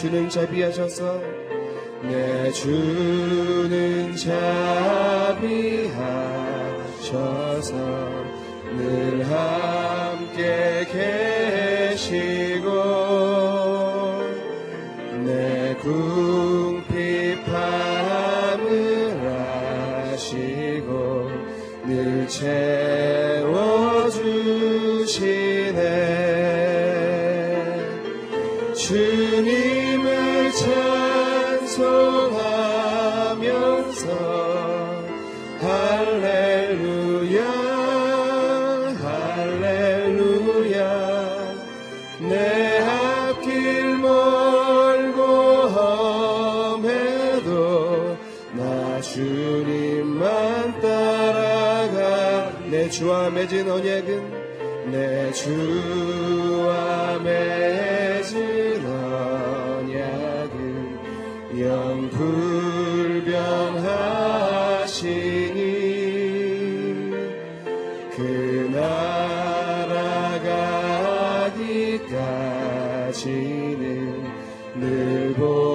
주는 자비하셔서 내 주는 자비하셔서 늘 함께 계시 언약은 내 주와 맺은 언약은 영불변하시니 그 나라가 아기까지는 늘보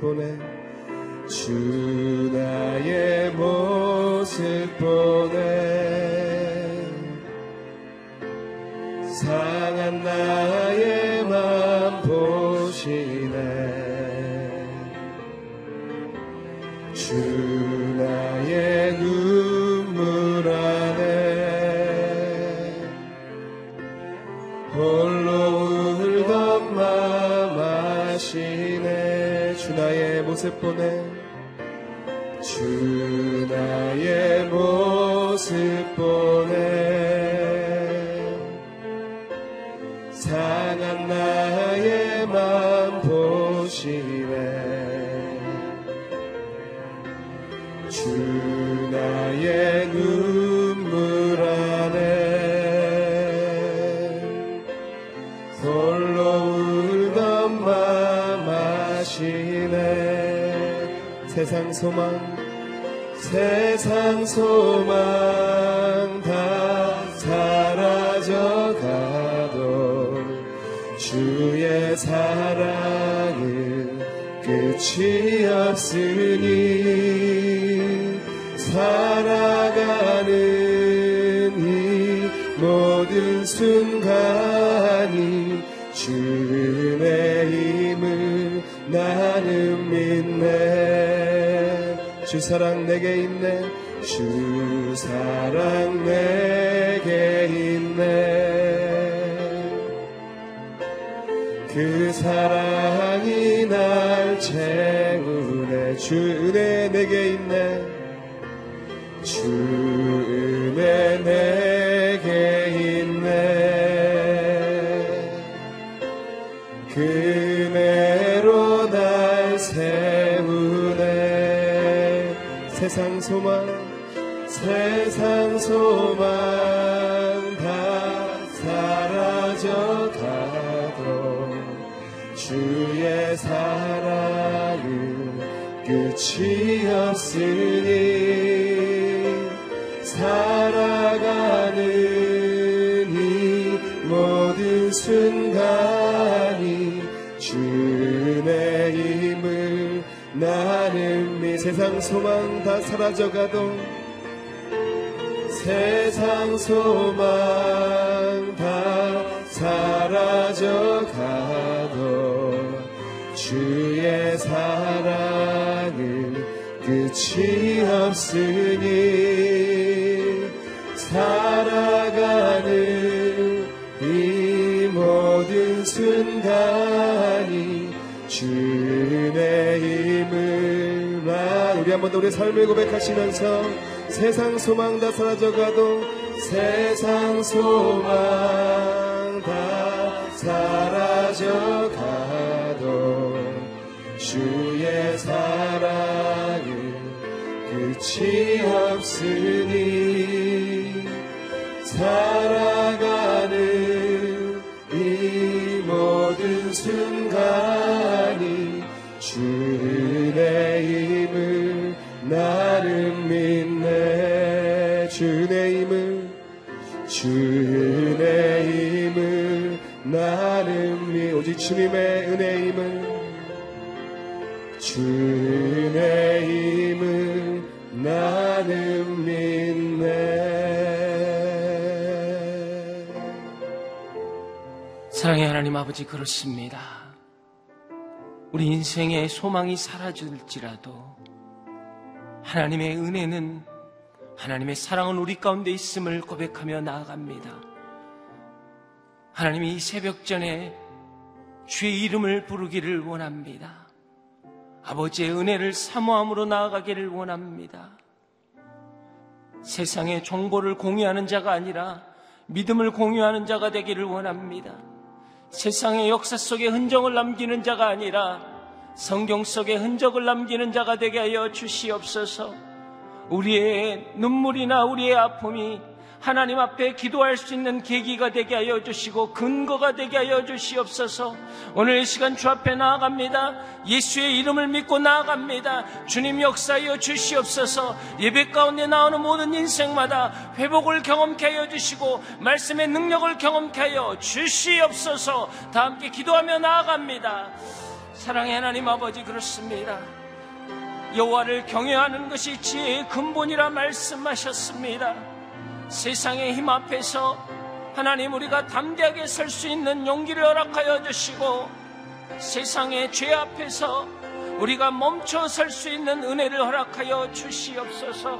骨主 상한 나의 맘 보시네. 주 나의 눈물 안에 홀로 울던 맘 아시네. 세상 소망 세상 소망. 사랑은 끝이 없으니 살아가는 이 모든 순간이 주의 힘을 나는 믿네. 주 사랑 내게 있네. 주 사랑 내 사랑이 날 채우네 주 은혜 내게 있네. 주 은혜 내게 있네. 그네로 날 세우네. 세상 소망 세상 소망 다 사라져. 주의 사랑은 끝이 없으니 살아가는 이 모든 순간이 주의 힘을 나는 미 세상 소망 다 사라져가도 세상 소망 다 사라져가도 주의 사랑은 끝이 없으니 살아가는 이 모든 순간이 주의 힘을 만 우리 한번 더 우리 삶을 고백하시면서 세상 소망 다 사라져가도 세상 소망 다 사라져가도 주의 사랑은 끝이 없으니 살아가는 이 모든 순간이 주의 힘을 나는 믿네. 주의 힘을 주의 힘을 나는 믿 오직 주님의 은혜 힘을 사랑의 하나님 아버지 그렇습니다. 우리 인생의 소망이 사라질지라도 하나님의 은혜는 하나님의 사랑은 우리 가운데 있음을 고백하며 나아갑니다. 하나님이 이 새벽 전에 주의 이름을 부르기를 원합니다. 아버지의 은혜를 사모함으로 나아가기를 원합니다. 세상의 정보를 공유하는 자가 아니라 믿음을 공유하는 자가 되기를 원합니다. 세상의 역사 속에 흔적을 남기는 자가 아니라 성경 속에 흔적을 남기는 자가 되게 하여 주시옵소서. 우리의 눈물이나 우리의 아픔이 하나님 앞에 기도할 수 있는 계기가 되게 하여 주시고 근거가 되게 하여 주시옵소서. 오늘 이 시간 주 앞에 나아갑니다. 예수의 이름을 믿고 나아갑니다. 주님 역사하여 주시옵소서. 예배 가운데 나오는 모든 인생마다 회복을 경험케 하여 주시고 말씀의 능력을 경험케 하여 주시옵소서. 다 함께 기도하며 나아갑니다. 사랑의 하나님 아버지 그렇습니다. 여호와를 경외하는 것이 지혜의 근본이라 말씀하셨습니다. 세상의 힘 앞에서 하나님 우리가 담대하게 설 수 있는 용기를 허락하여 주시고 세상의 죄 앞에서 우리가 멈춰 설 수 있는 은혜를 허락하여 주시옵소서.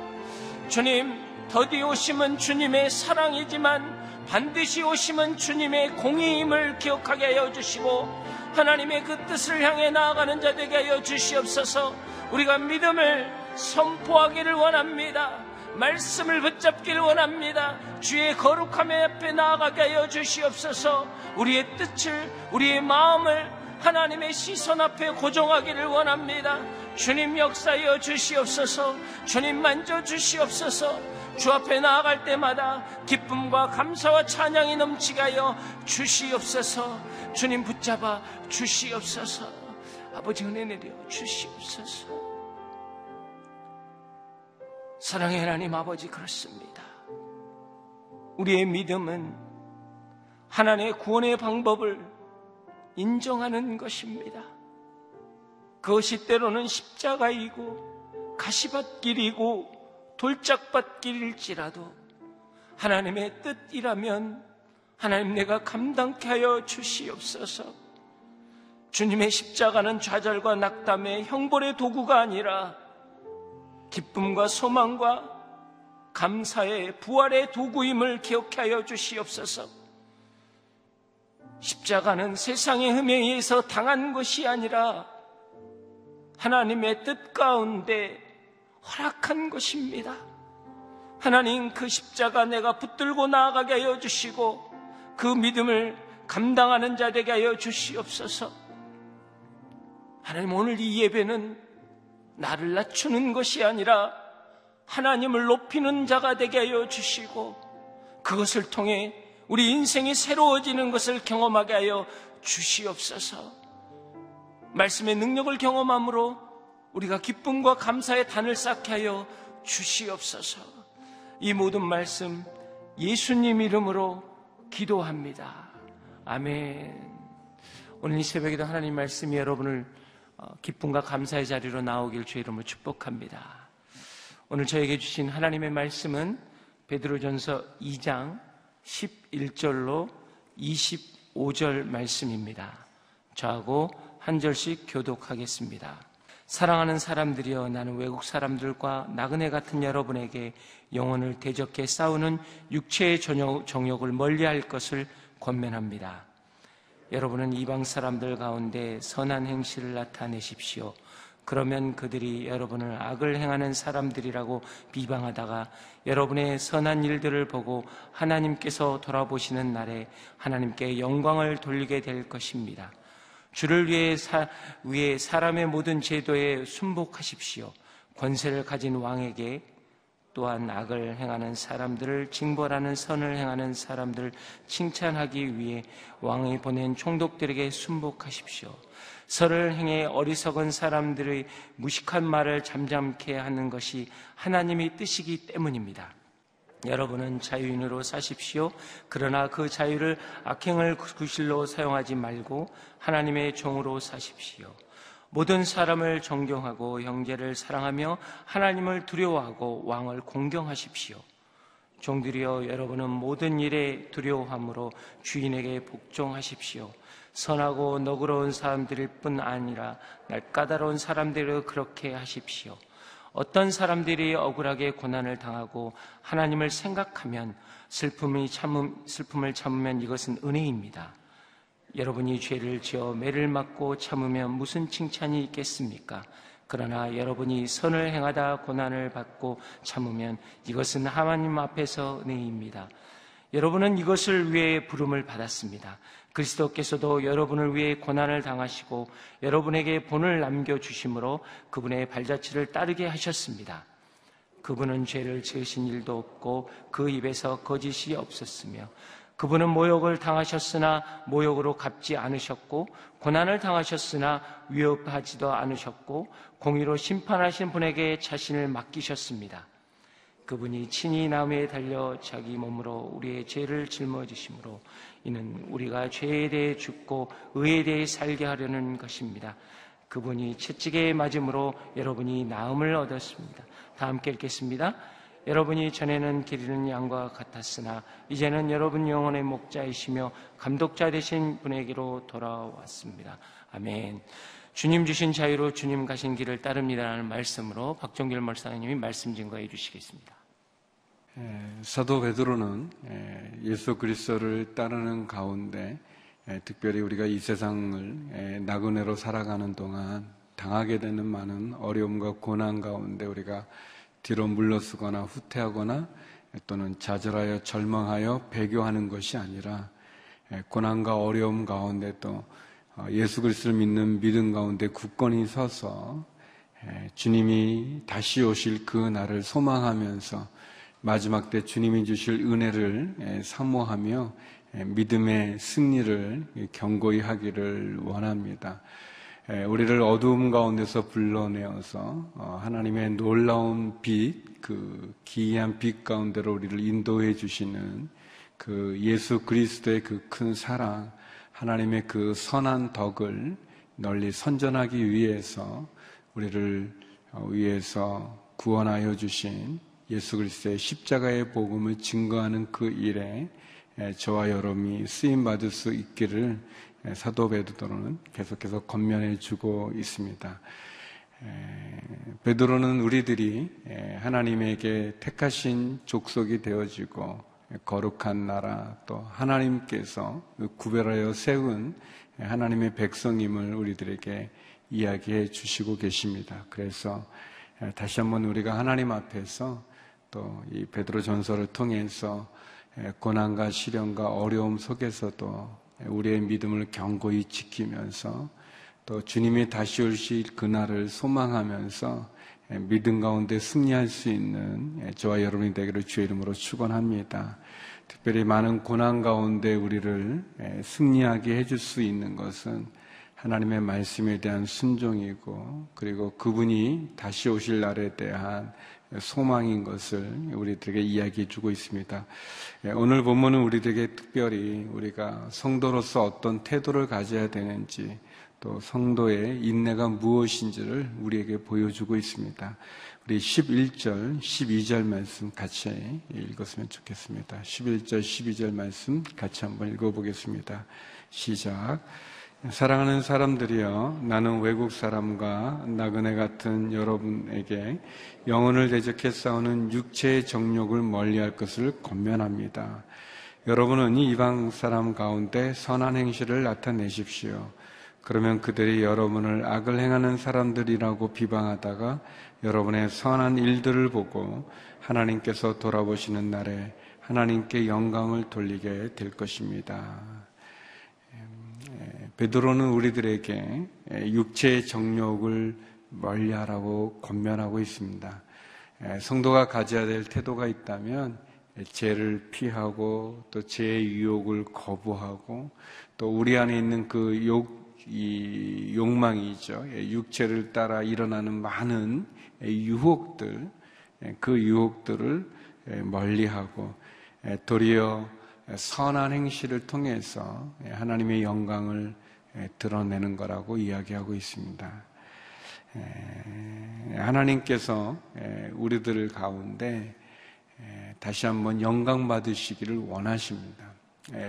주님, 더디 오심은 주님의 사랑이지만 반드시 오심은 주님의 공의임을 기억하게 하여 주시고 하나님의 그 뜻을 향해 나아가는 자 되게 하여 주시옵소서. 우리가 믿음을 선포하기를 원합니다. 말씀을 붙잡기를 원합니다. 주의 거룩함 앞에 나아가게 하여 주시옵소서. 우리의 뜻을, 우리의 마음을 하나님의 시선 앞에 고정하기를 원합니다. 주님 역사여 주시옵소서. 주님 만져 주시옵소서. 주 앞에 나아갈 때마다 기쁨과 감사와 찬양이 넘치게 하여 주시옵소서. 주님 붙잡아 주시옵소서. 아버지 은혜 내려 주시옵소서. 사랑의 하나님 아버지 그렇습니다. 우리의 믿음은 하나님의 구원의 방법을 인정하는 것입니다. 그것이 때로는 십자가이고 가시밭길이고 돌짝밭길일지라도 하나님의 뜻이라면 하나님 내가 감당케 하여 주시옵소서. 주님의 십자가는 좌절과 낙담의 형벌의 도구가 아니라 기쁨과 소망과 감사의 부활의 도구임을 기억해 하여 주시옵소서. 십자가는 세상의 흠에 의해서 당한 것이 아니라 하나님의 뜻 가운데 허락한 것입니다. 하나님 그 십자가 내가 붙들고 나아가게 하여 주시고 그 믿음을 감당하는 자 되게 하여 주시옵소서. 하나님 오늘 이 예배는 나를 낮추는 것이 아니라 하나님을 높이는 자가 되게 하여 주시고 그것을 통해 우리 인생이 새로워지는 것을 경험하게 하여 주시옵소서. 말씀의 능력을 경험함으로 우리가 기쁨과 감사의 단을 쌓게 하여 주시옵소서. 이 모든 말씀 예수님 이름으로 기도합니다. 아멘. 오늘 이 새벽에도 하나님 말씀이 여러분을 어, 기쁨과 감사의 자리로 나오길 주 이름으로 축복합니다. 오늘 저에게 주신 하나님의 말씀은 베드로전서 2장 11절로 25절 말씀입니다. 저하고 한 절씩 교독하겠습니다. 사랑하는 사람들이여 나는 외국 사람들과 나그네 같은 여러분에게 영혼을 대적해 싸우는 육체의 정욕을 멀리할 것을 권면합니다. 여러분은 이방 사람들 가운데 선한 행실을 나타내십시오. 그러면 그들이 여러분을 악을 행하는 사람들이라고 비방하다가 여러분의 선한 일들을 보고 하나님께서 돌아보시는 날에 하나님께 영광을 돌리게 될 것입니다. 주를 위해, 사, 위해 사람의 모든 제도에 순복하십시오. 권세를 가진 왕에게 또한 악을 행하는 사람들을 징벌하는 선을 행하는 사람들을 칭찬하기 위해 왕이 보낸 총독들에게 순복하십시오. 설을 행해 어리석은 사람들의 무식한 말을 잠잠케 하는 것이 하나님의 뜻이기 때문입니다. 여러분은 자유인으로 사십시오. 그러나 그 자유를 악행을 구실로 사용하지 말고 하나님의 종으로 사십시오. 모든 사람을 존경하고 형제를 사랑하며 하나님을 두려워하고 왕을 공경하십시오. 종들이여 여러분은 모든 일에 두려워함으로 주인에게 복종하십시오. 선하고 너그러운 사람들일 뿐 아니라 날 까다로운 사람들을 그렇게 하십시오. 어떤 사람들이 억울하게 고난을 당하고 하나님을 생각하면 슬픔이 참음, 슬픔을 참으면 이것은 은혜입니다. 여러분이 죄를 지어 매를 맞고 참으면 무슨 칭찬이 있겠습니까? 그러나 여러분이 선을 행하다 고난을 받고 참으면 이것은 하나님 앞에서 은혜입니다. 여러분은 이것을 위해 부름을 받았습니다. 그리스도께서도 여러분을 위해 고난을 당하시고 여러분에게 본을 남겨주심으로 그분의 발자취를 따르게 하셨습니다. 그분은 죄를 지으신 일도 없고 그 입에서 거짓이 없었으며 그분은 모욕을 당하셨으나 모욕으로 갚지 않으셨고 고난을 당하셨으나 위협하지도 않으셨고 공의로 심판하신 분에게 자신을 맡기셨습니다. 그분이 친히 나무에 달려 자기 몸으로 우리의 죄를 짊어지심으로 이는 우리가 죄에 대해 죽고 의에 대해 살게 하려는 것입니다. 그분이 채찍에 맞음으로 여러분이 나음을 얻었습니다. 다 함께 읽겠습니다. 여러분이 전에는 기르는 양과 같았으나 이제는 여러분 영혼의 목자이시며 감독자 되신 분에게로 돌아왔습니다. 아멘. 주님 주신 자유로 주님 가신 길을 따릅니다라는 말씀으로 박정길 목사님이 말씀 증거해 주시겠습니다. 사도 베드로는 예수 그리스도를 따르는 가운데 특별히 우리가 이 세상을 나그네로 살아가는 동안 당하게 되는 많은 어려움과 고난 가운데 우리가 뒤로 물러서거나 후퇴하거나 또는 좌절하여 절망하여 배교하는 것이 아니라 고난과 어려움 가운데 또 어, 예수 그리스도를 믿는 믿음 가운데 굳건히 서서 주님이 다시 오실 그 날을 소망하면서 마지막 때 주님이 주실 은혜를 사모하며 믿음의 승리를 경고히 하기를 원합니다. 우리를 어두움 가운데서 불러내어서 어, 하나님의 놀라운 빛, 그 기이한 빛 가운데로 우리를 인도해 주시는 그 예수 그리스도의 그 큰 사랑, 하나님의 그 선한 덕을 널리 선전하기 위해서 우리를 어, 위해서 구원하여 주신 예수 그리스도의 십자가의 복음을 증거하는 그 일에 저와 여러분이 쓰임 받을 수 있기를 사도 베드로는 계속해서 건면해 주고 있습니다. 베드로는 우리들이 하나님에게 택하신 족속이 되어지고 거룩한 나라 또 하나님께서 구별하여 세운 하나님의 백성임을 우리들에게 이야기해 주시고 계십니다. 그래서 다시 한번 우리가 하나님 앞에서 또 이 베드로 전설을 통해서 고난과 시련과 어려움 속에서도 우리의 믿음을 견고히 지키면서 또 주님이 다시 오실 그날을 소망하면서 믿음 가운데 승리할 수 있는 저와 여러분이 되기를 주의 이름으로 축원합니다. 특별히 많은 고난 가운데 우리를 승리하게 해줄 수 있는 것은 하나님의 말씀에 대한 순종이고 그리고 그분이 다시 오실 날에 대한 소망인 것을 우리들에게 이야기해 주고 있습니다. 오늘 본문은 우리들에게 특별히 우리가 성도로서 어떤 태도를 가져야 되는지 또 성도의 인내가 무엇인지를 우리에게 보여주고 있습니다. 우리 11절, 12절 말씀 같이 읽었으면 좋겠습니다. 11절, 12절 말씀 같이 한번 읽어보겠습니다. 시작. 사랑하는 사람들이여, 나는 외국 사람과 나그네 같은 여러분에게 영혼을 대적해 싸우는 육체의 정욕을 멀리할 것을 권면합니다. 여러분은 이방 사람 가운데 선한 행실을 나타내십시오. 그러면 그들이 여러분을 악을 행하는 사람들이라고 비방하다가 여러분의 선한 일들을 보고 하나님께서 돌아보시는 날에 하나님께 영광을 돌리게 될 것입니다. 베드로는 우리들에게 육체의 정욕을 멀리하라고 권면하고 있습니다. 성도가 가져야 될 태도가 있다면 죄를 피하고 또 죄의 유혹을 거부하고 또 우리 안에 있는 그 욕, 이 욕망이죠. 육체를 따라 일어나는 많은 유혹들, 그 유혹들을 멀리하고 도리어 선한 행실을 통해서 하나님의 영광을 드러내는 거라고 이야기하고 있습니다. 하나님께서 우리들 가운데 다시 한번 영광 받으시기를 원하십니다.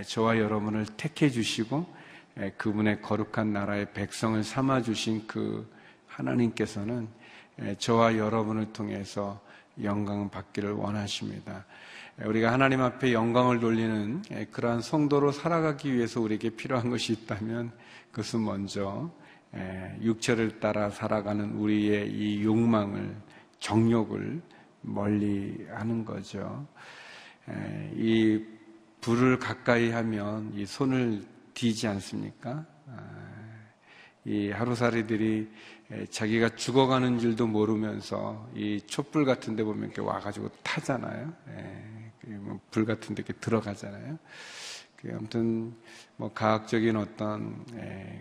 저와 여러분을 택해 주시고 그분의 거룩한 나라의 백성을 삼아 주신 그 하나님께서는 저와 여러분을 통해서 영광을 받기를 원하십니다. 우리가 하나님 앞에 영광을 돌리는 그러한 성도로 살아가기 위해서 우리에게 필요한 것이 있다면 그것은 먼저 육체를 따라 살아가는 우리의 이 욕망을 정욕을 멀리 하는 거죠. 이 불을 가까이 하면 이 손을 뒤지 않습니까? 아, 이 하루살이들이 자기가 죽어가는 줄도 모르면서 이 촛불 같은 데 보면 이렇게 와가지고 타잖아요. 뭐불 같은 데 이렇게 들어가잖아요. 그 아무튼 뭐 과학적인 어떤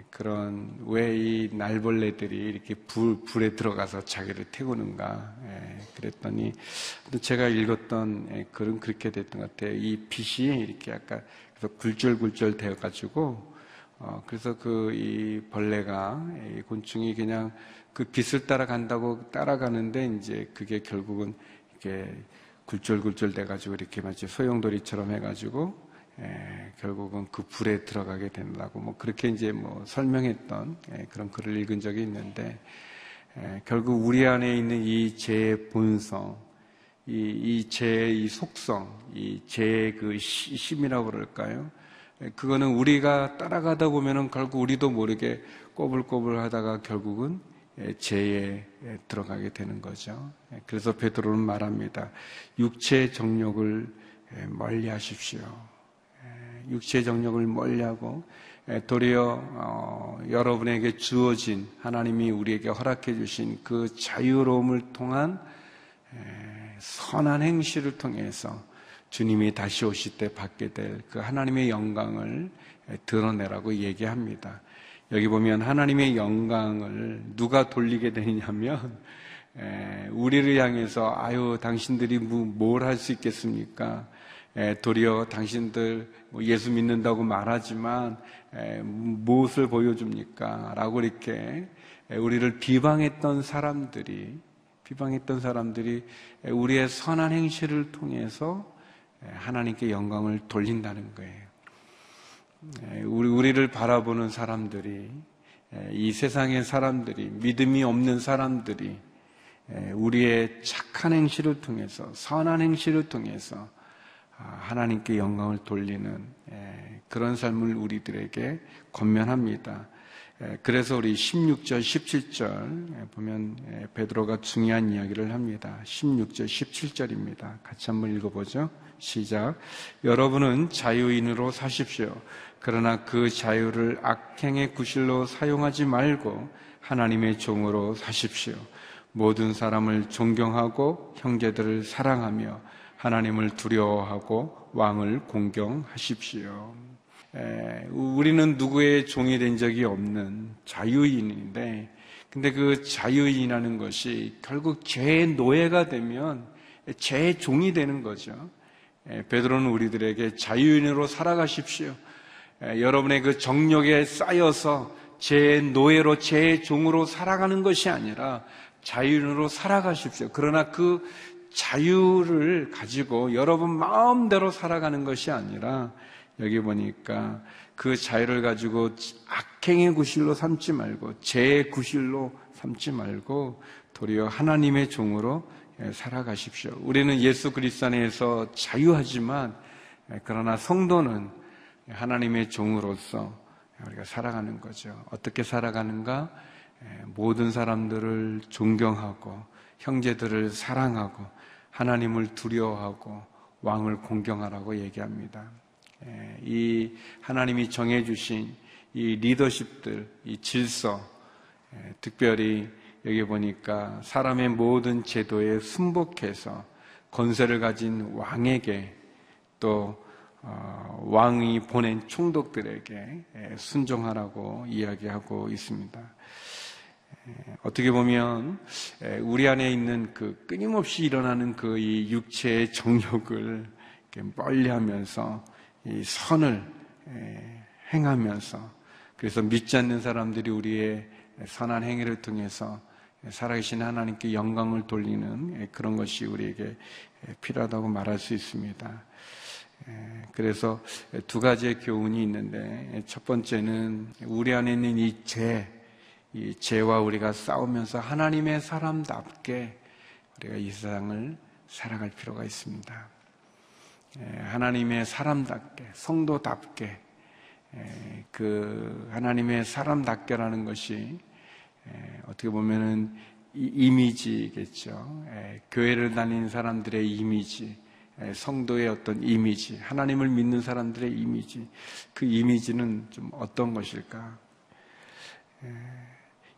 그런 왜 이 날벌레들이 이렇게 불 불에 들어가서 자기를 태우는가 그랬더니 제가 읽었던 글은 그렇게 됐던 것 같아요. 이 빛이 이렇게 약간 그래서 굴절굴절 되어가지고 어, 그래서 그 이 벌레가 이 곤충이 그냥 그 빛을 따라간다고 따라가는데 이제 그게 결국은 이렇게 굴절굴절 돼가지고 이렇게 마치 소용돌이처럼 해가지고 에, 결국은 그 불에 들어가게 된다고 뭐 그렇게 이제 뭐 설명했던 에, 그런 글을 읽은 적이 있는데 에, 결국 우리 안에 있는 이 죄의 본성, 이, 이 죄의 이 속성, 이 죄의 그 심이라고 그럴까요? 그거는 우리가 따라가다 보면은 결국 우리도 모르게 꼬불꼬불 하다가 결국은 죄에 들어가게 되는 거죠. 그래서 베드로는 말합니다. 육체의 정욕을 멀리 하십시오. 육체의 정욕을 멀리 하고 도리어 어, 여러분에게 주어진 하나님이 우리에게 허락해 주신 그 자유로움을 통한 선한 행실을 통해서 주님이 다시 오실 때 받게 될 그 하나님의 영광을 드러내라고 얘기합니다. 여기 보면 하나님의 영광을 누가 돌리게 되냐면 우리를 향해서 아유 당신들이 뭐, 뭘할 수 있겠습니까? 도리어 당신들 뭐 예수 믿는다고 말하지만 무엇을 보여줍니까? 라고 이렇게 우리를 비방했던 사람들이 비방했던 사람들이 우리의 선한 행실을 통해서 하나님께 영광을 돌린다는 거예요. 우리, 우리를 바라보는 사람들이, 이 세상의 사람들이, 믿음이 없는 사람들이, 우리의 착한 행실을 통해서, 선한 행실을 통해서 아, 하나님께 영광을 돌리는 그런 삶을 우리들에게 권면합니다. 그래서 우리 16절, 17절 보면 베드로가 중요한 이야기를 합니다. 16절, 17절입니다. 같이 한번 읽어보죠. 시작. 여러분은 자유인으로 사십시오. 그러나 그 자유를 악행의 구실로 사용하지 말고 하나님의 종으로 사십시오. 모든 사람을 존경하고 형제들을 사랑하며 하나님을 두려워하고 왕을 공경하십시오. 에, 우리는 누구의 종이 된 적이 없는 자유인인데, 근데 그 자유인이라는 것이 결국 죄의 노예가 되면 죄의 종이 되는 거죠. 에, 베드로는 우리들에게 자유인으로 살아가십시오. 에, 여러분의 그 정력에 쌓여서 죄의 노예로 죄의 종으로 살아가는 것이 아니라 자유인으로 살아가십시오. 그러나 그 자유를 가지고 여러분 마음대로 살아가는 것이 아니라 여기 보니까 그 자유를 가지고 악행의 구실로 삼지 말고 죄의 구실로 삼지 말고 도리어 하나님의 종으로 살아가십시오. 우리는 예수 그리스도 안에서 자유하지만 그러나 성도는 하나님의 종으로서 우리가 살아가는 거죠. 어떻게 살아가는가? 모든 사람들을 존경하고 형제들을 사랑하고 하나님을 두려워하고 왕을 공경하라고 얘기합니다. 이 하나님이 정해주신 이 리더십들, 이 질서, 특별히 여기 보니까 사람의 모든 제도에 순복해서 건세를 가진 왕에게 또 어, 왕이 보낸 총독들에게 순종하라고 이야기하고 있습니다. 어떻게 보면 우리 안에 있는 그 끊임없이 일어나는 그 이 육체의 정욕을 멀리하면서 이 선을 행하면서 그래서 믿지 않는 사람들이 우리의 선한 행위를 통해서 살아계신 하나님께 영광을 돌리는 그런 것이 우리에게 필요하다고 말할 수 있습니다. 그래서 두 가지의 교훈이 있는데 첫 번째는 우리 안에 있는 이 죄, 이 죄와 우리가 싸우면서 하나님의 사람답게 우리가 이 세상을 살아갈 필요가 있습니다. 하나님의 사람답게, 성도답게, 그 하나님의 사람답게라는 것이 어떻게 보면은 이미지겠죠. 교회를 다니는 사람들의 이미지, 성도의 어떤 이미지, 하나님을 믿는 사람들의 이미지, 그 이미지는 좀 어떤 것일까?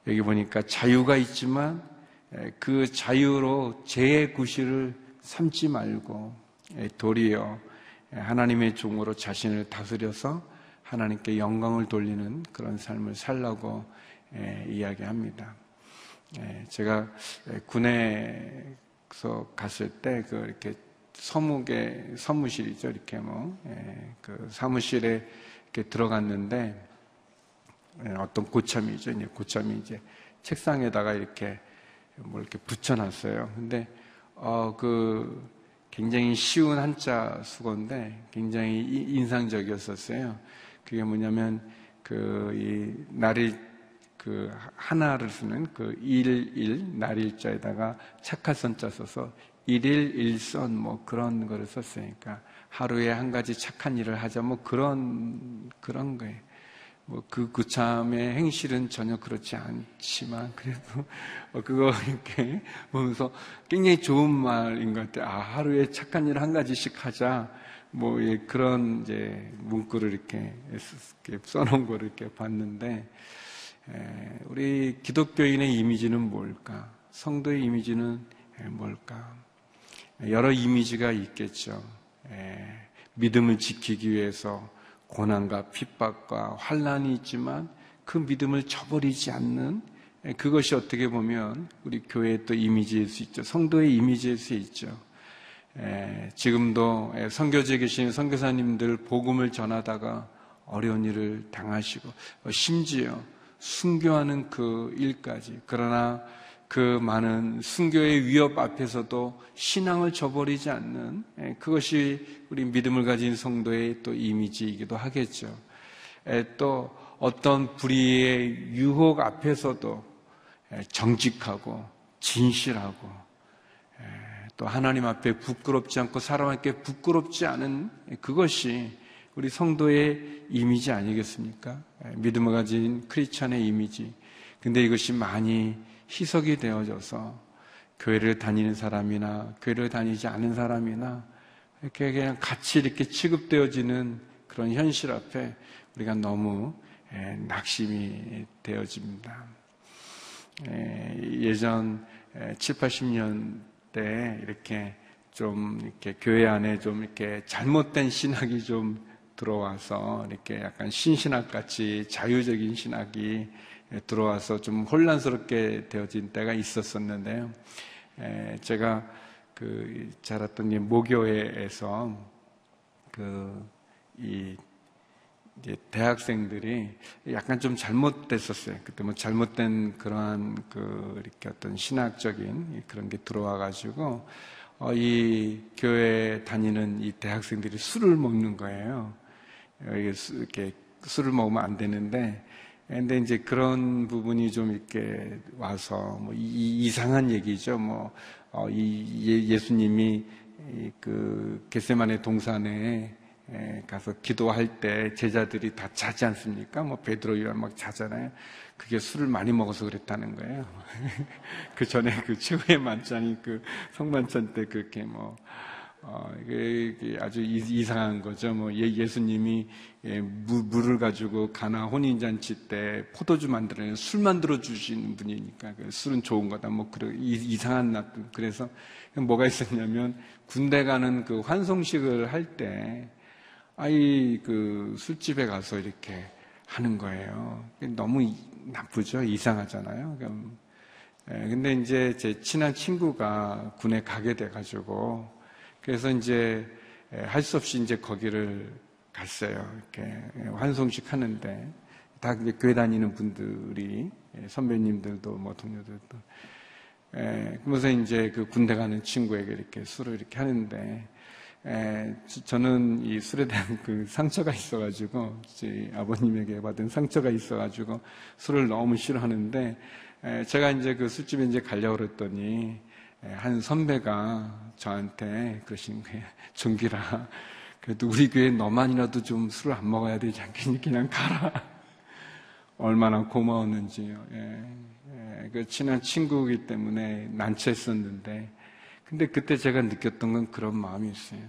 여기 보니까 자유가 있지만 그 자유로 죄의 구실을 삼지 말고 도리어 하나님의 종으로 자신을 다스려서 하나님께 영광을 돌리는 그런 삶을 살라고 이야기합니다. 제가 군에서 갔을 때 그 이렇게 서무계 사무실이죠 이렇게 뭐그 사무실에 이렇게 들어갔는데 어떤 고참이죠 이제 고참이 이제 책상에다가 이렇게 뭐 이렇게 붙여놨어요. 근데 어그 굉장히 쉬운 한자 수건데 굉장히 인상적이었었어요. 그게 뭐냐면 그 이 날이 그 하나를 쓰는 그 일일 날일자에다가 착할선자 써서 일일 일선 뭐 그런 거를 썼으니까 하루에 한 가지 착한 일을 하자 뭐 그런 그런 거예요. 뭐 그 구참의 행실은 전혀 그렇지 않지만 그래도 뭐 그거 이렇게 보면서 굉장히 좋은 말인 것 같아요. 아 하루에 착한 일 한 가지씩 하자. 뭐 예, 그런 이제 문구를 이렇게 써놓은 거를 이렇게 봤는데 우리 기독교인의 이미지는 뭘까? 성도의 이미지는 뭘까? 여러 이미지가 있겠죠. 믿음을 지키기 위해서 고난과 핍박과 환란이 있지만 그 믿음을 저버리지 않는 그것이 어떻게 보면 우리 교회의 또 이미지일 수 있죠. 성도의 이미지일 수 있죠. 지금도 선교지에 계신 선교사님들 복음을 전하다가 어려운 일을 당하시고 심지어 순교하는 그 일까지 그러나 그 많은 순교의 위협 앞에서도 신앙을 저버리지 않는 예, 그것이 우리 믿음을 가진 성도의 또 이미지이기도 하겠죠. 예, 또 어떤 불의의 유혹 앞에서도 예, 정직하고 진실하고 또 하나님 앞에 부끄럽지 않고 사람에게 부끄럽지 않은 그것이 우리 성도의 이미지 아니겠습니까? 믿음을 가진 크리스천의 이미지. 근데 이것이 많이 희석이 되어져서 교회를 다니는 사람이나 교회를 다니지 않은 사람이나 이렇게 그냥 같이 이렇게 취급되어지는 그런 현실 앞에 우리가 너무 낙심이 되어집니다. 예전 에, 7, 80년대 이렇게 좀 이렇게 교회 안에 좀 이렇게 잘못된 신학이 좀 들어와서 이렇게 약간 신신학 같이 자유적인 신학이 들어와서 좀 혼란스럽게 되어진 때가 있었었는데요. 에, 제가 그 자랐던 이 모교회에서 그이 이제 대학생들이 약간 좀 잘못됐었어요. 그때 뭐 잘못된 그러한 그 이렇게 어떤 신학적인 그런 게 들어와 가지고 어, 이 교회 다니는 이 대학생들이 술을 먹는 거예요. 이렇게 술을 먹으면 안 되는데 근데 이제 그런 부분이 좀 이렇게 와서 뭐 이, 상한 얘기죠. 뭐, 어, 이 예, 수님이 그 겟세만의 동산에 가서 기도할 때 제자들이 다 자지 않습니까? 뭐 베드로 요한 막 자잖아요. 그게 술을 많이 먹어서 그랬다는 거예요. 그 전에 그 최후의 만찬이 그 성만찬 때 그렇게 뭐 어, 이게 아주 이상한 거죠. 뭐 예, 수님이 예, 물을 가지고 가나 혼인잔치 때 포도주 만들어내 술 만들어 주시는 분이니까 그 술은 좋은 거다. 뭐 그런 이상한 나 그래서 뭐가 있었냐면 군대 가는 그 환송식을 할 때 아이 그 술집에 가서 이렇게 하는 거예요. 너무 나쁘죠. 이상하잖아요. 예, 근데 이제 제 친한 친구가 군에 가게 돼가지고 그래서 이제 할 수 없이 이제 거기를 갔어요. 이렇게 환송식 하는데 다 교회 다니는 분들이 선배님들도 뭐 동료들도 에, 그러면서 이제 그 군대 가는 친구에게 이렇게 술을 이렇게 하는데 에, 저는 이 술에 대한 그 상처가 있어가지고 제 아버님에게 받은 상처가 있어가지고 술을 너무 싫어하는데 에, 제가 이제 그 술집에 이제 가려고 그랬더니 한 선배가 저한테 그러시는 거예요. 종기라. 그래도 우리 교회 너만이라도 좀 술을 안 먹어야 되지 않겠니? 그냥 가라. 얼마나 고마웠는지요. 예, 예, 그 친한 친구이기 때문에 난처했었는데, 근데 그때 제가 느꼈던 건 그런 마음이 있어요.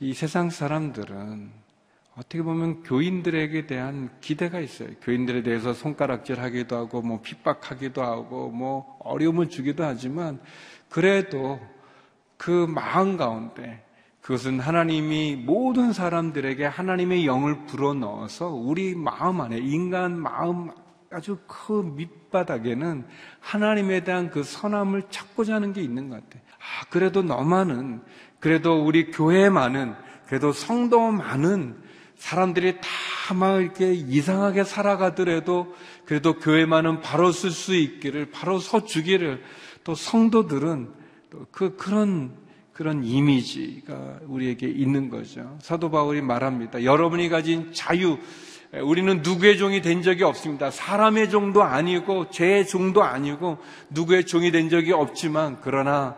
이 세상 사람들은 어떻게 보면 교인들에게 대한 기대가 있어요. 교인들에 대해서 손가락질 하기도 하고, 뭐 핍박하기도 하고, 뭐 어려움을 주기도 하지만, 그래도 그 마음 가운데 그것은 하나님이 모든 사람들에게 하나님의 영을 불어넣어서 우리 마음 안에 인간 마음 아주 그 밑바닥에는 하나님에 대한 그 선함을 찾고자 하는 게 있는 것 같아요. 아, 그래도 너만은, 그래도 우리 교회만은, 그래도 성도만은 사람들이 다 막 이렇게 이상하게 살아가더라도 그래도 교회만은 바로 쓸 수 있기를, 바로 서 주기를 또 성도들은 또 그, 그런, 그런 이미지가 우리에게 있는 거죠. 사도 바울이 말합니다. 여러분이 가진 자유, 우리는 누구의 종이 된 적이 없습니다. 사람의 종도 아니고, 죄의 종도 아니고, 누구의 종이 된 적이 없지만, 그러나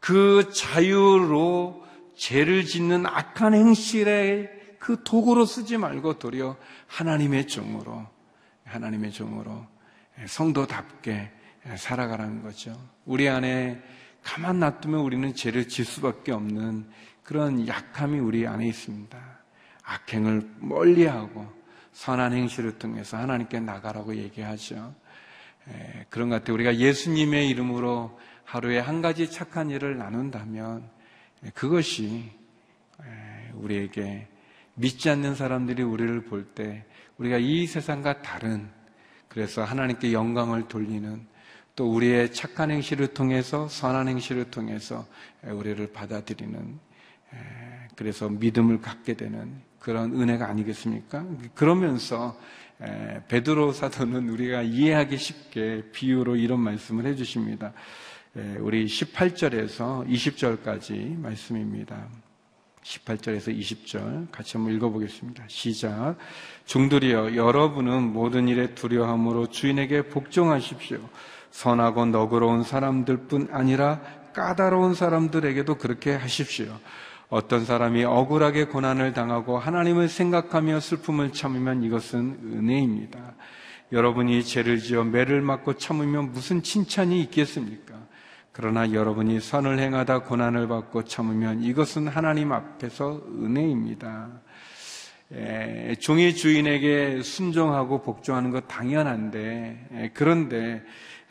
그 자유로 죄를 짓는 악한 행실에 그 도구로 쓰지 말고 도리어 하나님의 종으로, 하나님의 종으로 성도답게 살아가라는 거죠. 우리 안에 가만 놔두면 우리는 죄를 질 수밖에 없는 그런 약함이 우리 안에 있습니다. 악행을 멀리하고 선한 행실을 통해서 하나님께 나가라고 얘기하죠. 에, 그런 것 같아요. 우리가 예수님의 이름으로 하루에 한 가지 착한 일을 나눈다면 그것이 우리에게 믿지 않는 사람들이 우리를 볼 때 우리가 이 세상과 다른 그래서 하나님께 영광을 돌리는 또 우리의 착한 행실을 통해서 선한 행실을 통해서 우리를 받아들이는 그래서 믿음을 갖게 되는 그런 은혜가 아니겠습니까? 그러면서 베드로 사도는 우리가 이해하기 쉽게 비유로 이런 말씀을 해주십니다. 우리 18절에서 20절까지 말씀입니다. 18절에서 20절 같이 한번 읽어보겠습니다. 시작. 중들이여 여러분은 모든 일에 두려움으로 주인에게 복종하십시오. 선하고 너그러운 사람들뿐 아니라 까다로운 사람들에게도 그렇게 하십시오. 어떤 사람이 억울하게 고난을 당하고 하나님을 생각하며 슬픔을 참으면 이것은 은혜입니다. 여러분이 죄를 지어 매를 맞고 참으면 무슨 칭찬이 있겠습니까? 그러나 여러분이 선을 행하다 고난을 받고 참으면 이것은 하나님 앞에서 은혜입니다. 에, 종이 주인에게 순종하고 복종하는 것 당연한데 에, 그런데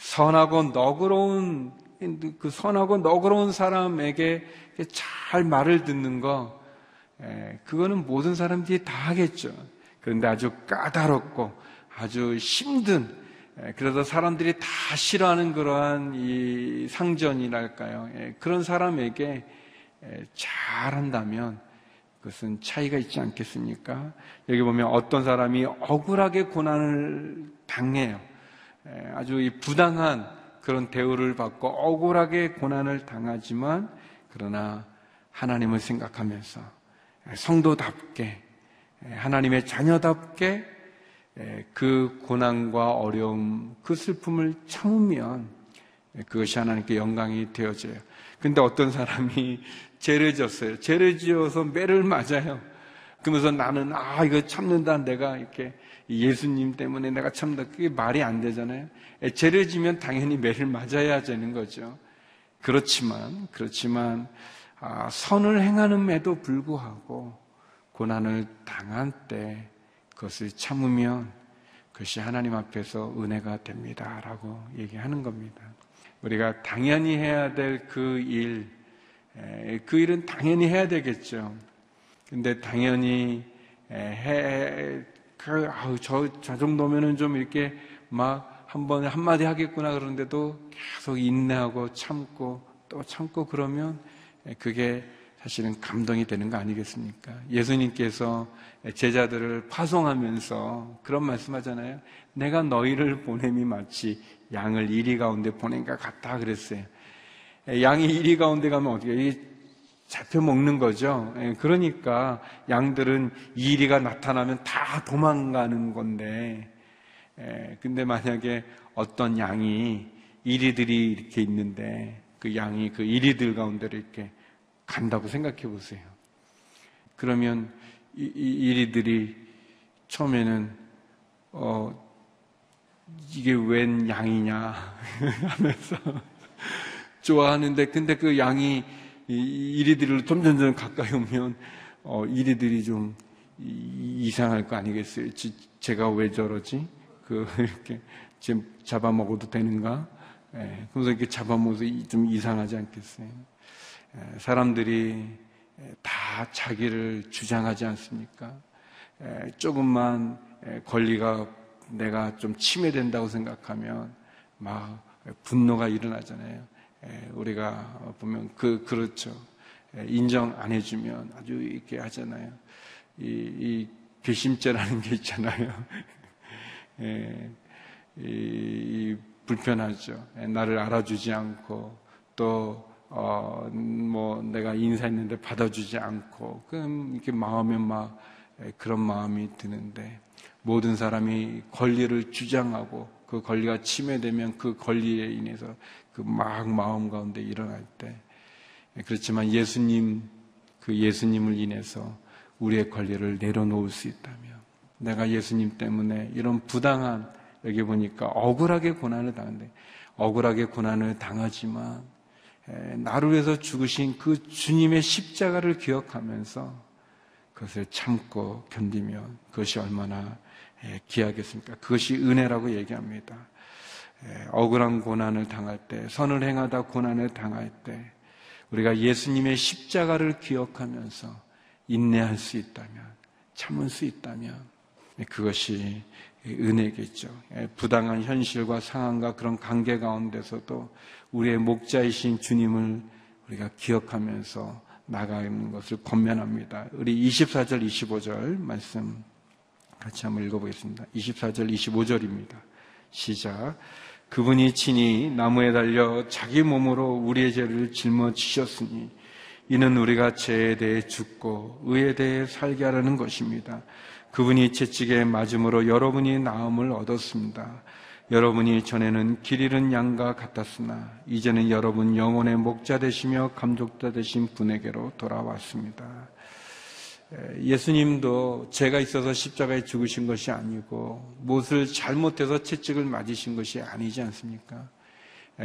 선하고 너그러운 그 선하고 너그러운 사람에게 잘 말을 듣는 거, 에, 그거는 모든 사람들이 다 하겠죠. 그런데 아주 까다롭고 아주 힘든, 에, 그래서 사람들이 다 싫어하는 그러한 이 상전이랄까요. 에, 그런 사람에게 에, 잘한다면 그것은 차이가 있지 않겠습니까? 여기 보면 어떤 사람이 억울하게 고난을 당해요. 에, 아주 이 부당한 그런 대우를 받고 억울하게 고난을 당하지만 그러나 하나님을 생각하면서 성도답게 하나님의 자녀답게 그 고난과 어려움, 그 슬픔을 참으면 그것이 하나님께 영광이 되어져요. 근데 어떤 사람이 죄를 졌어요. 죄를 지어서 매를 맞아요. 그러면서 나는 아 이거 참는다 내가 이렇게 예수님 때문에 내가 참다 그게 말이 안 되잖아요. 죄를 지면 당연히 매를 맞아야 되는 거죠. 그렇지만 그렇지만 아, 선을 행하는에도 불구하고 고난을 당한 때 그것을 참으면 그것이 하나님 앞에서 은혜가 됩니다 라고 얘기하는 겁니다. 우리가 당연히 해야 될 그 일, 그 일은 당연히 해야 되겠죠. 근데 당연히 해, 그, 아우, 저, 저 정도면은 좀 이렇게 막 한 번에 한마디 하겠구나 그러는데도 계속 인내하고 참고 또 참고 그러면 그게 사실은 감동이 되는 거 아니겠습니까? 예수님께서 제자들을 파송하면서 그런 말씀 하잖아요. 내가 너희를 보냄이 마치 양을 이리 가운데 보낸 것 같다 그랬어요. 양이 이리 가운데 가면 어떻게, 해? 잡혀 먹는 거죠. 그러니까 양들은 이리가 나타나면 다 도망가는 건데 예, 근데 만약에 어떤 양이 이리들이 이렇게 있는데 그 양이 그 이리들 가운데로 이렇게 간다고 생각해 보세요. 그러면 이, 이 이리들이 처음에는 어 이게 웬 양이냐 하면서 좋아하는데 근데 그 양이 이리들을 점점점 가까이 오면 어 이리들이 좀 이상할 거 아니겠어요? 제가 왜 저러지? 그 이렇게 지금 잡아먹어도 되는가? 예, 그래서 이렇게 잡아먹어서 좀 이상하지 않겠어요? 예, 사람들이 다 자기를 주장하지 않습니까? 예, 조금만 예, 권리가 내가 좀 침해된다고 생각하면 막 분노가 일어나잖아요. 예, 우리가 보면 그 그렇죠. 예, 인정 안 해주면 아주 이렇게 하잖아요. 이, 이 괘씸죄라는 게 있잖아요. 예, 이, 불편하죠. 예, 나를 알아주지 않고 또 어, 뭐 내가 인사했는데 받아주지 않고 그럼 이렇게 마음에 막 예, 그런 마음이 드는데 모든 사람이 권리를 주장하고 그 권리가 침해되면 그 권리에 인해서 그 막 마음 가운데 일어날 때 예, 그렇지만 예수님 그 예수님을 인해서 우리의 권리를 내려놓을 수 있다면 내가 예수님 때문에 이런 부당한 여기 보니까 억울하게 고난을 당한대. 억울하게 고난을 당하지만 나를 위해서 죽으신 그 주님의 십자가를 기억하면서 그것을 참고 견디면 그것이 얼마나 귀하겠습니까? 그것이 은혜라고 얘기합니다. 억울한 고난을 당할 때, 선을 행하다 고난을 당할 때, 우리가 예수님의 십자가를 기억하면서 인내할 수 있다면, 참을 수 있다면, 그것이 은혜겠죠. 부당한 현실과 상황과 그런 관계 가운데서도 우리의 목자이신 주님을 우리가 기억하면서 나가는 것을 권면합니다. 우리 24절, 25절 말씀 같이 한번 읽어보겠습니다. 24절, 25절입니다. 시작. 그분이 친히 나무에 달려 자기 몸으로 우리의 죄를 짊어지셨으니 이는 우리가 죄에 대해 죽고 의에 대해 살게 하라는 것입니다. 그분이 채찍에 맞음으로 여러분이 나음을 얻었습니다. 여러분이 전에는 길 잃은 양과 같았으나 이제는 여러분 영혼의 목자 되시며 감족자 되신 분에게로 돌아왔습니다. 예수님도 죄가 있어서 십자가에 죽으신 것이 아니고 무엇을 잘못해서 채찍을 맞으신 것이 아니지 않습니까?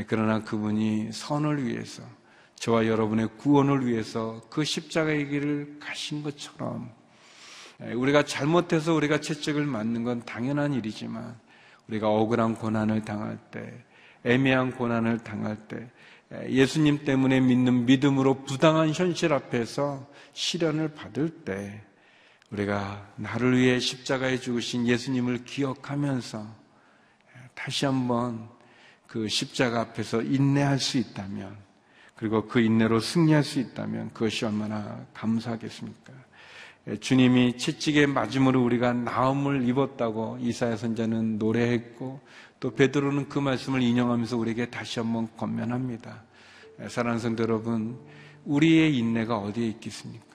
그러나 그분이 선을 위해서 저와 여러분의 구원을 위해서 그 십자가의 길을 가신 것처럼 우리가 잘못해서 우리가 채찍을 맞는 건 당연한 일이지만 우리가 억울한 고난을 당할 때, 애매한 고난을 당할 때, 예수님 때문에 믿는 믿음으로 부당한 현실 앞에서 시련을 받을 때 우리가 나를 위해 십자가에 죽으신 예수님을 기억하면서 다시 한번 그 십자가 앞에서 인내할 수 있다면 그리고 그 인내로 승리할 수 있다면 그것이 얼마나 감사하겠습니까? 주님이 채찍에 맞음으로 우리가 나음을 입었다고 이사야 선자는 노래했고 또 베드로는 그 말씀을 인용하면서 우리에게 다시 한번 권면합니다. 사랑하는 성도 여러분, 우리의 인내가 어디에 있겠습니까?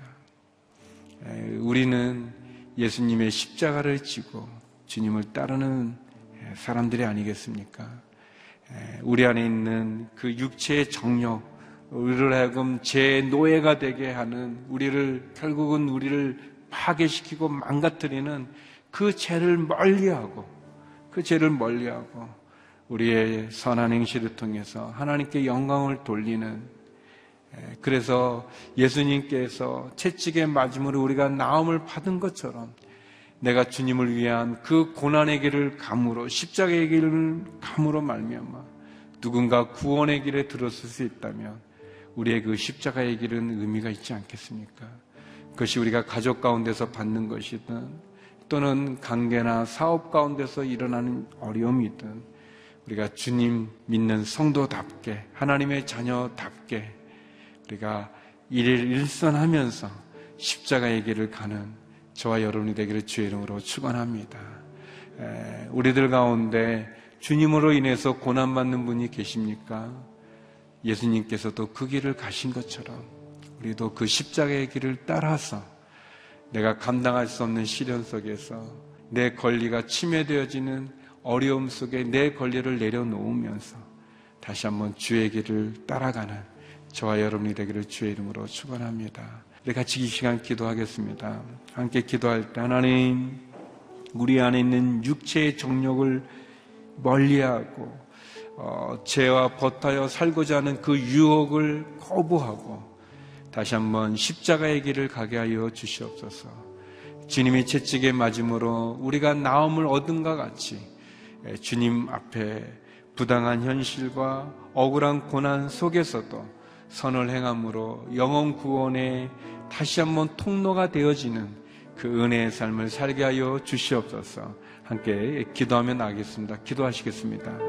우리는 예수님의 십자가를 지고 주님을 따르는 사람들이 아니겠습니까? 우리 안에 있는 그 육체의 정력, 우리를 하여금 제 노예가 되게 하는 우리를 결국은 우리를 파괴시키고 망가뜨리는 그 죄를 멀리하고 그 죄를 멀리하고 우리의 선한 행실을 통해서 하나님께 영광을 돌리는 그래서 예수님께서 채찍에 맞음으로 우리가 나음을 받은 것처럼 내가 주님을 위한 그 고난의 길을 감으로 십자가의 길을 감으로 말미암아 누군가 구원의 길에 들었을 수 있다면 우리의 그 십자가의 길은 의미가 있지 않겠습니까? 그것이 우리가 가족 가운데서 받는 것이든 또는 관계나 사업 가운데서 일어나는 어려움이든 우리가 주님 믿는 성도답게 하나님의 자녀답게 우리가 일일 일선하면서 십자가의 길을 가는 저와 여러분이 되기를 주의 이름으로 축원합니다. 우리들 가운데 주님으로 인해서 고난받는 분이 계십니까? 예수님께서도 그 길을 가신 것처럼 우리도 그 십자가의 길을 따라서 내가 감당할 수 없는 시련 속에서 내 권리가 침해되어지는 어려움 속에 내 권리를 내려놓으면서 다시 한번 주의 길을 따라가는 저와 여러분이 되기를 주의 이름으로 축원합니다. 우리 같이 이 시간 기도하겠습니다. 함께 기도할 때 하나님 우리 안에 있는 육체의 정욕을 멀리하고 어, 죄와 버타여 살고자 하는 그 유혹을 거부하고 다시 한번 십자가의 길을 가게 하여 주시옵소서. 주님이 채찍에 맞음으로 우리가 나음을 얻은가 같이 주님 앞에 부당한 현실과 억울한 고난 속에서도 선을 행함으로 영원 구원에 다시 한번 통로가 되어지는 그 은혜의 삶을 살게 하여 주시옵소서. 함께 기도하며 나가겠습니다. 기도하시겠습니다.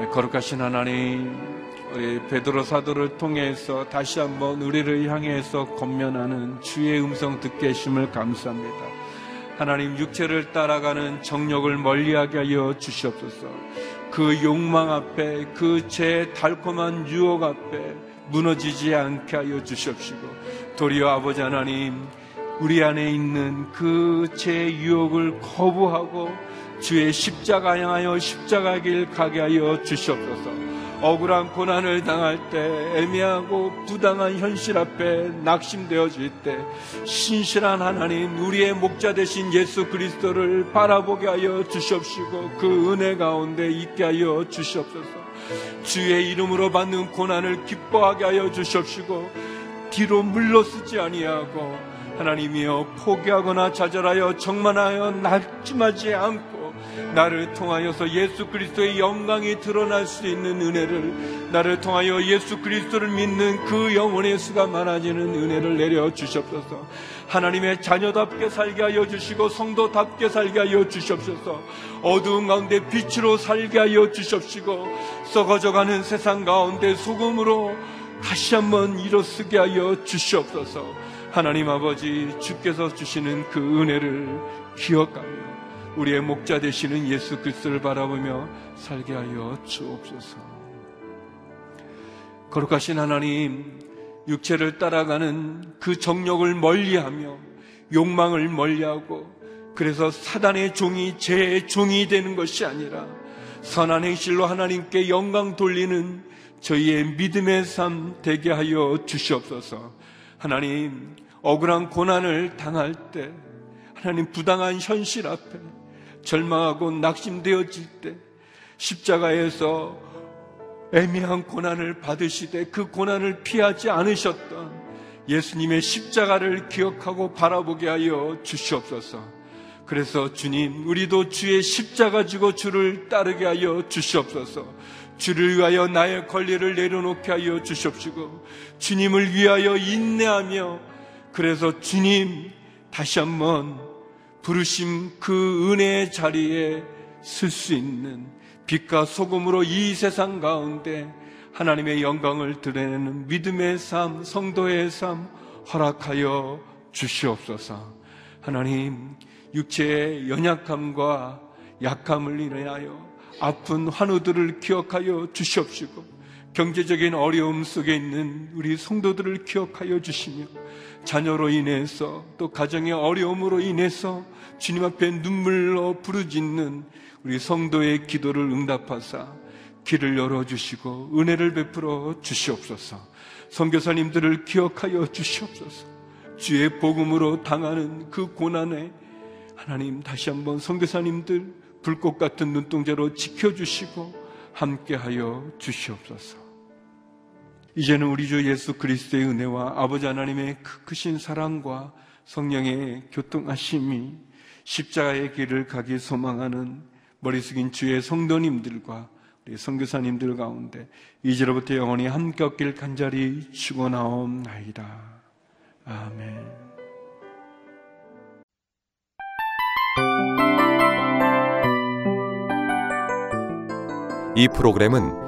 예, 거룩하신 하나님, 우리 베드로 사도를 통해서 다시 한번 우리를 향해서 건면하는 주의 음성 듣게 하심을 감사합니다. 하나님 육체를 따라가는 정력을 멀리하게 하여 주시옵소서. 그 욕망 앞에 그제 달콤한 유혹 앞에 무너지지 않게 하여 주시옵시고 도리어 아버지 하나님 우리 안에 있는 그제 유혹을 거부하고 주의 십자가 향하여 십자가 길 가게 하여 주시옵소서. 억울한 고난을 당할 때 애매하고 부당한 현실 앞에 낙심되어질 때 신실한 하나님 우리의 목자 되신 예수 그리스도를 바라보게 하여 주시옵시고 그 은혜 가운데 있게 하여 주시옵소서. 주의 이름으로 받는 고난을 기뻐하게 하여 주시옵시고 뒤로 물러서지 아니하고 하나님이여 포기하거나 좌절하여 정만하여 낙심하지 않고 나를 통하여서 예수 그리스도의 영광이 드러날 수 있는 은혜를 나를 통하여 예수 그리스도를 믿는 그 영혼의 수가 많아지는 은혜를 내려 주시옵소서. 하나님의 자녀답게 살게 하여 주시고 성도답게 살게 하여 주시옵소서. 어두운 가운데 빛으로 살게 하여 주시옵시고 썩어져가는 세상 가운데 소금으로 다시 한번 일어서게 하여 주시옵소서. 하나님 아버지 주께서 주시는 그 은혜를 기억하며 우리의 목자 되시는 예수 그리스도를 바라보며 살게 하여 주옵소서. 거룩하신 하나님, 육체를 따라가는 그 정력을 멀리하며 욕망을 멀리하고 그래서 사단의 종이 제 종이 되는 것이 아니라 선한 행실로 하나님께 영광 돌리는 저희의 믿음의 삶 되게 하여 주시옵소서. 하나님, 억울한 고난을 당할 때, 하나님 부당한 현실 앞에 절망하고 낙심되어질 때 십자가에서 애매한 고난을 받으시되 그 고난을 피하지 않으셨던 예수님의 십자가를 기억하고 바라보게 하여 주시옵소서. 그래서 주님, 우리도 주의 십자가 지고 주를 따르게 하여 주시옵소서. 주를 위하여 나의 권리를 내려놓게 하여 주십시고 주님을 위하여 인내하며 그래서 주님 다시 한번 부르심 그 은혜의 자리에 쓸 수 있는 빛과 소금으로 이 세상 가운데 하나님의 영광을 드러내는 믿음의 삶, 성도의 삶 허락하여 주시옵소서. 하나님, 육체의 연약함과 약함을 인하여 아픈 환우들을 기억하여 주시옵시고 경제적인 어려움 속에 있는 우리 성도들을 기억하여 주시며 자녀로 인해서 또 가정의 어려움으로 인해서 주님 앞에 눈물로 부르짖는 우리 성도의 기도를 응답하사 길을 열어주시고 은혜를 베풀어 주시옵소서 선교사님들을 기억하여 주시옵소서 주의 복음으로 당하는 그 고난에 하나님 다시 한번 선교사님들 불꽃 같은 눈동자로 지켜주시고 함께하여 주시옵소서. 이제는 우리 주 예수 그리스도의 은혜와 아버지 하나님의 그 크신 사랑과 성령의 교통하심이 십자가의 길을 가기 소망하는 머리 숙인 주의 성도님들과 우리 선교사님들 가운데 이제로부터 영원히 함께 없길 간절히 축원하옵나이다. 아멘. 이 프로그램은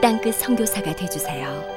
땅끝 선교사가 되주세요.